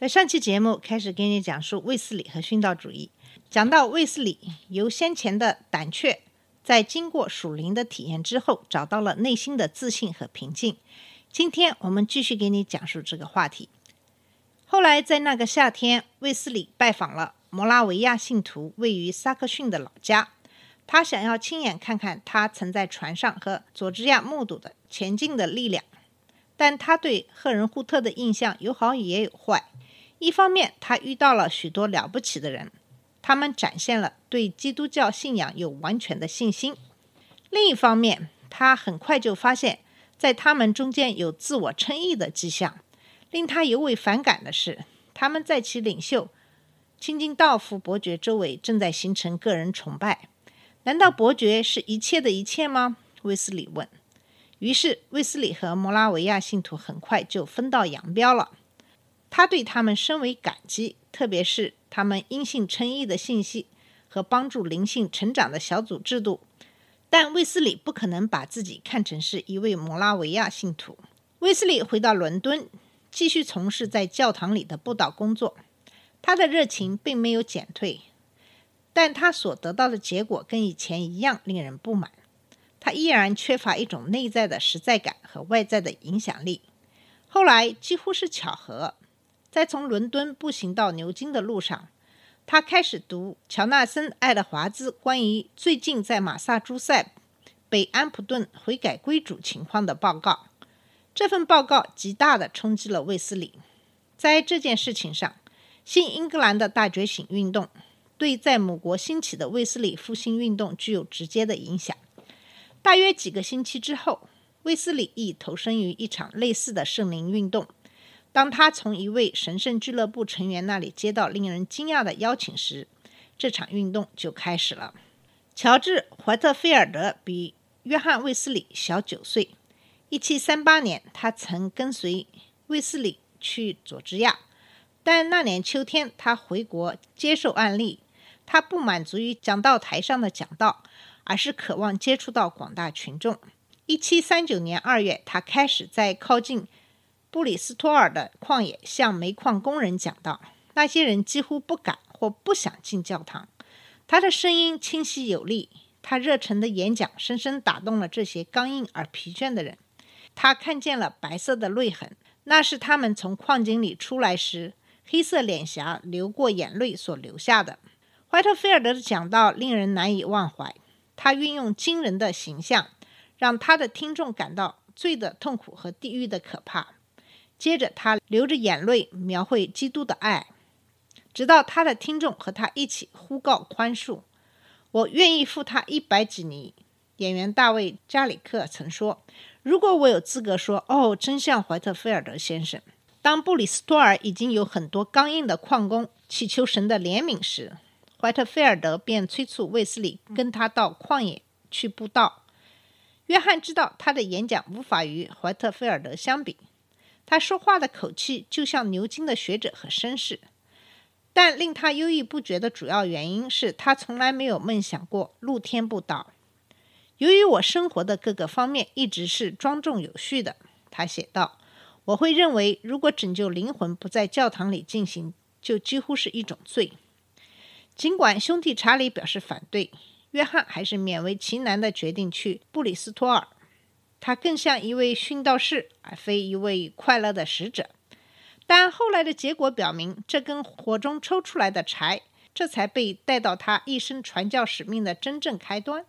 在上期节目开始给你讲述卫斯理和殉道主义，讲到卫斯理由先前的胆怯，在经过属灵的体验之后，找到了内心的自信和平静。今天我们继续给你讲述这个话题。后来在那个夏天，卫斯理拜访了摩拉维亚信徒位于萨克逊的老家，他想要亲眼看看他曾在船上和佐治亚目睹的前进的力量。但他对赫仁护特的印象有好也有坏。一方面，他遇到了许多了不起的人，他们展现了对基督教信仰有完全的信心；另一方面，他很快就发现，在他们中间有自我称义的迹象。令他尤为反感的是，他们在其领袖青金道夫伯爵周围正在形成个人崇拜。难道伯爵是一切的一切吗？威斯理问。于是，威斯理和摩拉维亚信徒很快就分道扬镳了。他对他们深为感激，特别是他们因信称义的信息和帮助灵性成长的小组制度。但卫斯理不可能把自己看成是一位摩拉维亚信徒。卫斯理回到伦敦，继续从事在教堂里的布道工作。他的热情并没有减退，但他所得到的结果跟以前一样，令人不满。他依然缺乏一种内在的实在感和外在的影响力。后来几乎是巧合，在从伦敦步行到牛津的路上，他开始读乔纳森·爱德华兹关于最近在马萨诸塞北安普顿悔改归主情况的报告。这份报告极大地冲击了卫斯理。在这件事情上，新英格兰的大觉醒运动对在母国兴起的卫斯理复兴运动具有直接的影响。大约几个星期之后，卫斯理亦投身于一场类似的圣灵运动。当他从一位神圣俱乐部成员那里接到令人惊讶的邀请时，这场运动就开始了。乔治·怀特菲尔德比约翰·卫斯理小九岁。1738年，他曾跟随卫斯理去佐治亚，但那年秋天他回国接受案例。他不满足于讲道台上的讲道。而是渴望接触到广大群众。一七三九年二月，他开始在靠近布里斯托尔的旷野向煤矿工人讲道，那些人几乎不敢或不想进教堂。他的声音清晰有力，他热忱的演讲深深打动了这些刚硬而疲倦的人。他看见了白色的泪痕，那是他们从矿井里出来时黑色脸颊流过眼泪所留下的。怀特菲尔德的讲道令人难以忘怀。他运用惊人的形象，让他的听众感到罪的痛苦和地狱的可怕。接着，他流着眼泪描绘基督的爱，直到他的听众和他一起呼告宽恕。我愿意付他一百几尼。演员大卫·加里克曾说：“如果我有资格说，哦，真像怀特菲尔德先生。”当布里斯托尔已经有很多刚硬的矿工祈求神的怜悯时，怀特菲尔德便催促卫斯理跟他到旷野去布道。约翰知道他的演讲无法与怀特菲尔德相比，他说话的口气就像牛津的学者和绅士。但令他犹豫不决的主要原因是他从来没有梦想过露天布道。由于我生活的各个方面一直是庄重有序的，他写道，我会认为如果拯救灵魂不在教堂里进行，就几乎是一种罪。尽管兄弟查理表示反对，约翰还是勉为其难地决定去布里斯托尔。他更像一位殉道士，而非一位快乐的使者。但后来的结果表明，这根火中抽出来的柴，这才被带到他一生传教使命的真正开端。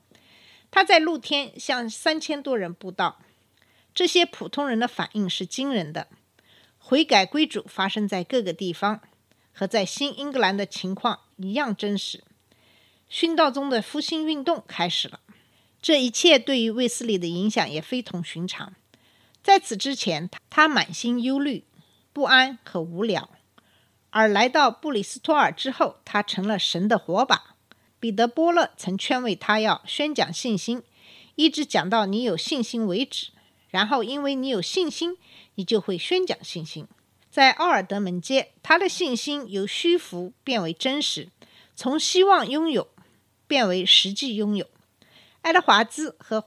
他在露天向三千多人布道，这些普通人的反应是惊人的。悔改归主发生在各个地方，和在新英格兰的情况一样真实。殉道中的复兴运动开始了，这一切对于卫斯理的影响也非同寻常。在此之前，他满心忧虑、不安和无聊，而来到布里斯托尔之后，他成了神的火把。彼得·波勒曾劝慰他要宣讲信心，一直讲到你有信心为止。然后，因为你有信心，你就会宣讲信心。在奥尔德门街，他的信心由虚浮变为真实，从希望拥有变为实际拥有。爱德华兹和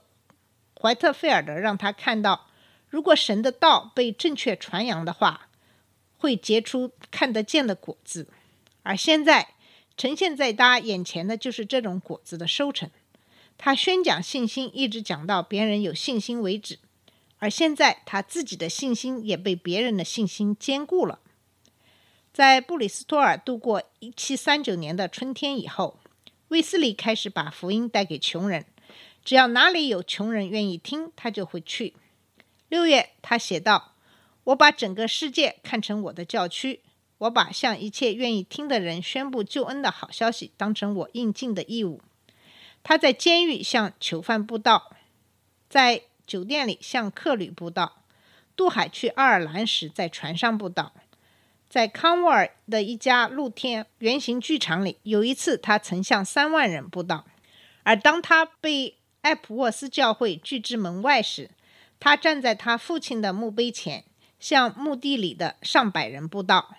怀特菲尔德让他看到，如果神的道被正确传扬的话，会结出看得见的果子。而现在呈现在他眼前的就是这种果子的收成。他宣讲信心，一直讲到别人有信心为止。而现在，他自己的信心也被别人的信心兼顾了。在布里斯托尔度过1739年的春天以后，卫斯理开始把福音带给穷人。只要哪里有穷人愿意听，他就会去。六月，他写道：“我把整个世界看成我的教区，我把向一切愿意听的人宣布救恩的好消息当成我应尽的义务。”他在监狱向囚犯布道，在。酒店里向客旅布道，渡海去爱尔兰时在船上布道，在康沃尔的一家露天圆形剧场里，有一次他曾向三万人布道。而当他被艾普沃斯教会拒之门外时，他站在他父亲的墓碑前，向墓地里的上百人布道。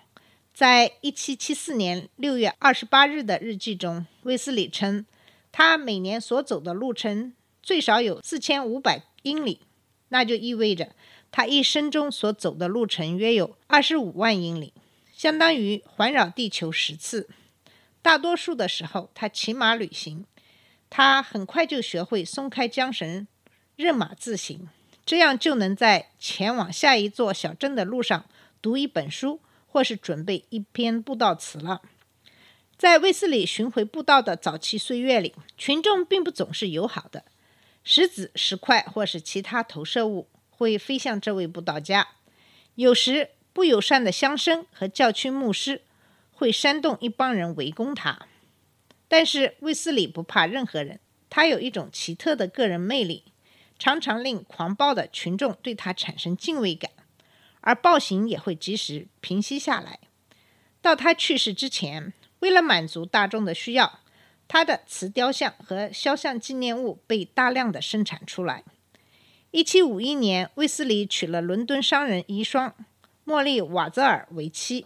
在一七七四年六月二十八日的日记中，威斯里称，他每年所走的路程最少有四千五百。英里，那就意味着他一生中所走的路程约有二十五万英里，相当于环绕地球十次。大多数的时候，他骑马旅行。他很快就学会松开缰绳，任马自行，这样就能在前往下一座小镇的路上读一本书，或是准备一篇布道词了。在卫斯理巡回布道的早期岁月里，群众并不总是友好的。石子、石块或是其他投射物会飞向这位布道家。有时，不友善的乡绅和教区牧师会煽动一帮人围攻他。但是，卫斯理不怕任何人。他有一种奇特的个人魅力，常常令狂暴的群众对他产生敬畏感，而暴行也会及时平息下来。到他去世之前，为了满足大众的需要。他的瓷雕像和肖像纪念物被大量的生产出来。1751年，卫斯理娶了伦敦商人遗孀茉莉·瓦泽尔为妻。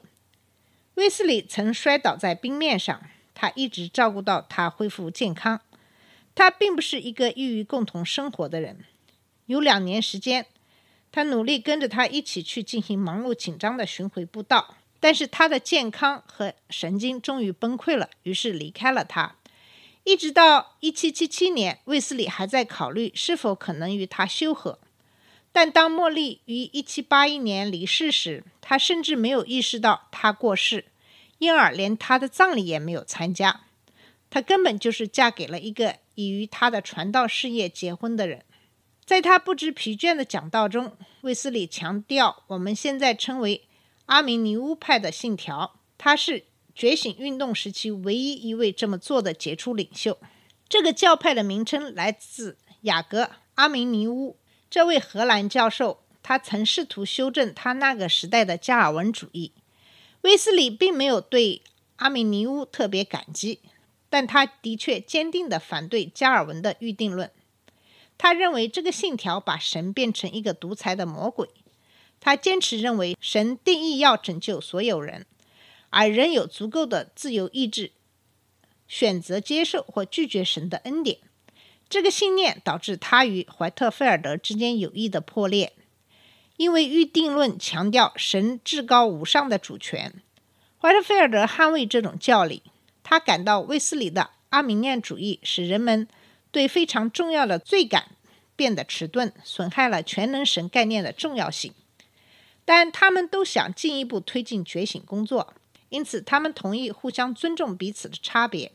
卫斯理曾摔倒在冰面上，他一直照顾到他恢复健康。他并不是一个易于共同生活的人。有两年时间，他努力跟着他一起去进行忙碌紧张的巡回布道，但是他的健康和神经终于崩溃了，于是离开了他。一直到1777年，卫斯理还在考虑是否可能与他修和。但当茉莉于1781年离世时，他甚至没有意识到他过世，因而连他的葬礼也没有参加。她根本就是嫁给了一个已与他的传道事业结婚的人。在他不知疲倦的讲道中，卫斯理强调我们现在称为阿明尼乌派的信条，他是。觉醒运动时期唯一一位这么做的杰出领袖，这个教派的名称来自雅各·阿明尼乌这位荷兰教授。他曾试图修正他那个时代的加尔文主义。威斯里并没有对阿米尼乌特别感激，但他的确坚定地反对加尔文的预定论。他认为这个信条把神变成一个独裁的魔鬼。他坚持认为神定义要拯救所有人。而人有足够的自由意志，选择接受或拒绝神的恩典。这个信念导致他与怀特菲尔德之间友谊的破裂，因为预定论强调神至高无上的主权。怀特菲尔德捍卫这种教理，他感到卫斯理的阿明念主义使人们对非常重要的罪感变得迟钝，损害了全能神概念的重要性。但他们都想进一步推进觉醒工作。因此，他们同意互相尊重彼此的差别。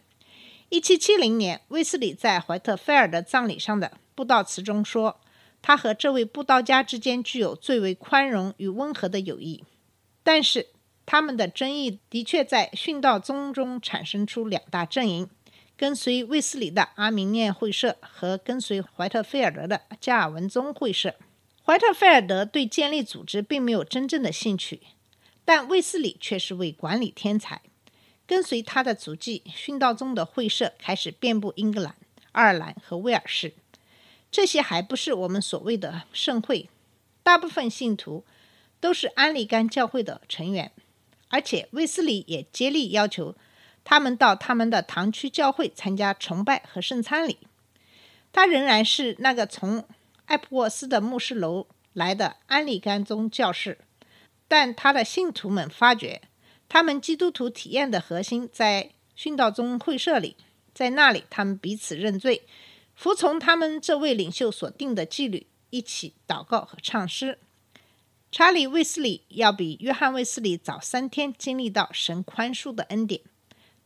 1770年，卫斯理在怀特菲尔德葬礼上的布道词中说：“他和这位布道家之间具有最为宽容与温和的友谊。”但是，他们的争议的确在殉道宗中产生出两大阵营：跟随卫斯理的阿明念会社和跟随怀特菲尔德的加尔文宗会社。怀特菲尔德对建立组织并没有真正的兴趣。但卫斯理却是位管理天才。跟随他的足迹，殉道宗的会社开始遍布英格兰、爱尔兰和威尔士。这些还不是我们所谓的盛会，大部分信徒都是安利甘教会的成员，而且卫斯理也竭力要求他们到他们的堂区教会参加崇拜和圣餐礼。他仍然是那个从艾普沃斯的牧师楼来的安利甘宗教士，但他的信徒们发觉。他们基督徒体验的核心在殉道宗会社里，在那里，他们彼此认罪，服从他们这位领袖所定的纪律，一起祷告和唱诗。查理·卫斯理要比约翰·卫斯理早三天经历到神宽恕的恩典。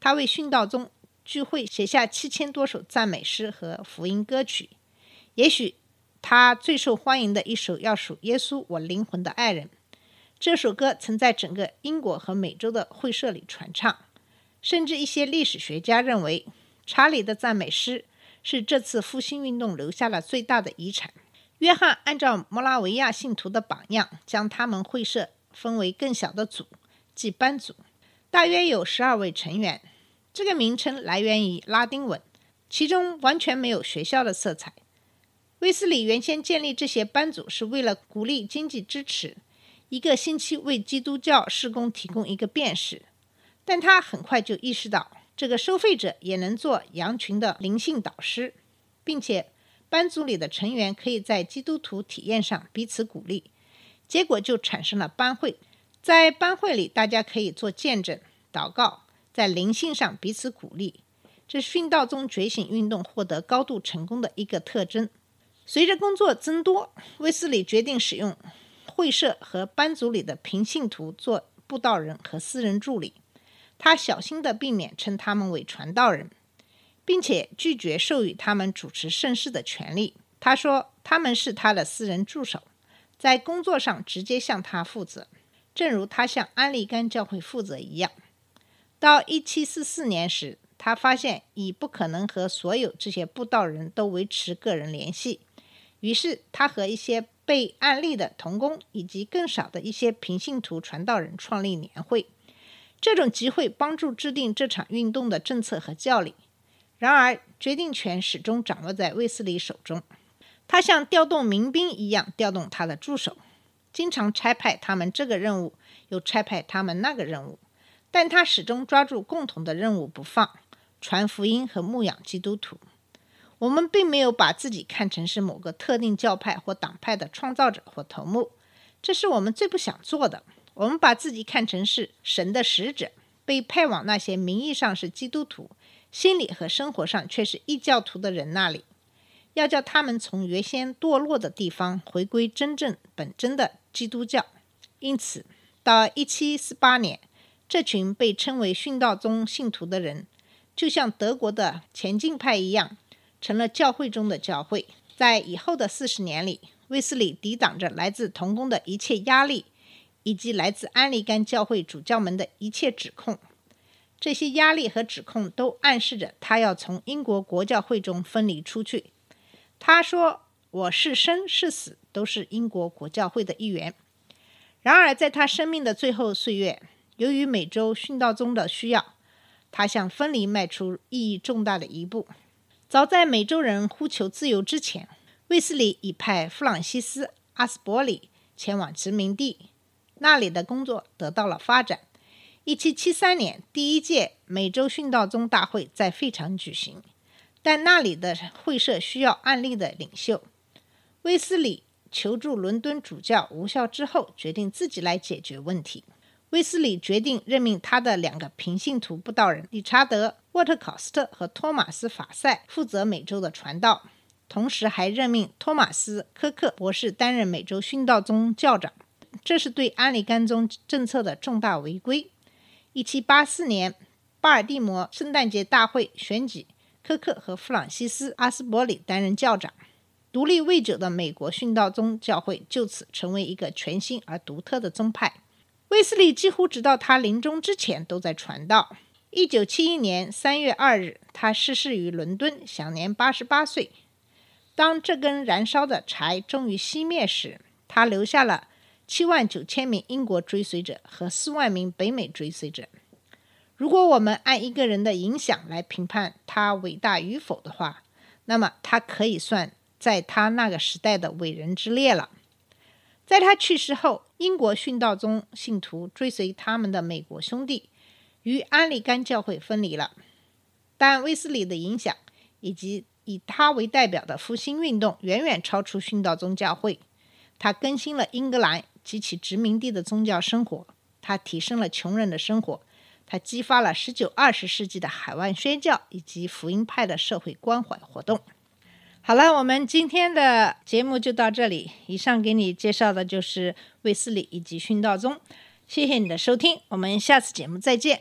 他为殉道宗聚会写下七千多首赞美诗和福音歌曲。也许他最受欢迎的一首要数《耶稣，我灵魂的爱人》。这首歌曾在整个英国和美洲的会社里传唱，甚至一些历史学家认为，查理的赞美诗是这次复兴运动留下了最大的遗产。约翰按照摩拉维亚信徒的榜样，将他们会社分为更小的组，即班组，大约有十二位成员。这个名称来源于拉丁文，其中完全没有学校的色彩。威斯理原先建立这些班组是为了鼓励经济支持。一个星期为基督教施工提供一个便士，但他很快就意识到，这个收费者也能做羊群的灵性导师，并且班组里的成员可以在基督徒体验上彼此鼓励。结果就产生了班会，在班会里，大家可以做见证、祷告，在灵性上彼此鼓励。这是殉道中觉醒运动获得高度成功的一个特征。随着工作增多，威斯理决定使用。会社和班组里的平信徒做布道人和私人助理，他小心地避免称他们为传道人，并且拒绝授予他们主持盛世的权利。他说他们是他的私人助手，在工作上直接向他负责，正如他向安利甘教会负责一样。到1744年时，他发现已不可能和所有这些布道人都维持个人联系，于是他和一些。被案例的童工以及更少的一些平信徒传道人创立年会，这种集会帮助制定这场运动的政策和教理。然而，决定权始终掌握在卫斯理手中。他像调动民兵一样调动他的助手，经常差派他们这个任务，又差派他们那个任务。但他始终抓住共同的任务不放：传福音和牧养基督徒。我们并没有把自己看成是某个特定教派或党派的创造者或头目，这是我们最不想做的。我们把自己看成是神的使者，被派往那些名义上是基督徒、心理和生活上却是异教徒的人那里，要叫他们从原先堕落的地方回归真正本真的基督教。因此，到1748年，这群被称为殉道宗信徒的人，就像德国的前进派一样。成了教会中的教会。在以后的四十年里，威斯理抵挡着来自童工的一切压力，以及来自安利甘教会主教们的一切指控。这些压力和指控都暗示着他要从英国国教会中分离出去。他说：“我是生是死，都是英国国教会的一员。”然而，在他生命的最后岁月，由于美洲殉道宗的需要，他向分离迈出意义重大的一步。早在美洲人呼求自由之前，卫斯理已派弗朗西斯·阿斯伯里前往殖民地，那里的工作得到了发展。1773年，第一届美洲殉道宗大会在费城举行，但那里的会社需要案例的领袖。威斯理求助伦敦主教无效之后，决定自己来解决问题。威斯理决定任命他的两个平信徒布道人理查德·沃特考斯特和托马斯·法塞负责美洲的传道，同时还任命托马斯·科克博士担任美洲殉道宗教长。这是对安里甘宗政策的重大违规。1784年，巴尔的摩圣诞节大会选举科克和弗朗西斯·阿斯伯里担任教长。独立未久的美国殉道宗教会就此成为一个全新而独特的宗派。威斯利几乎直到他临终之前都在传道。一九七一年三月二日，他逝世于伦敦，享年八十八岁。当这根燃烧的柴终于熄灭时，他留下了七万九千名英国追随者和四万名北美追随者。如果我们按一个人的影响来评判他伟大与否的话，那么他可以算在他那个时代的伟人之列了。在他去世后，英国殉道宗信徒追随他们的美国兄弟与安利甘教会分离了，但威斯理的影响以及以他为代表的复兴运动远远超出殉道宗教会。他更新了英格兰及其殖民地的宗教生活，它提升了穷人的生活。它激发了十九、二十世纪的海外宣教以及福音派的社会关怀活动。好了，我们今天的节目就到这里。以上给你介绍的就是卫斯理以及殉道宗。谢谢你的收听，我们下次节目再见。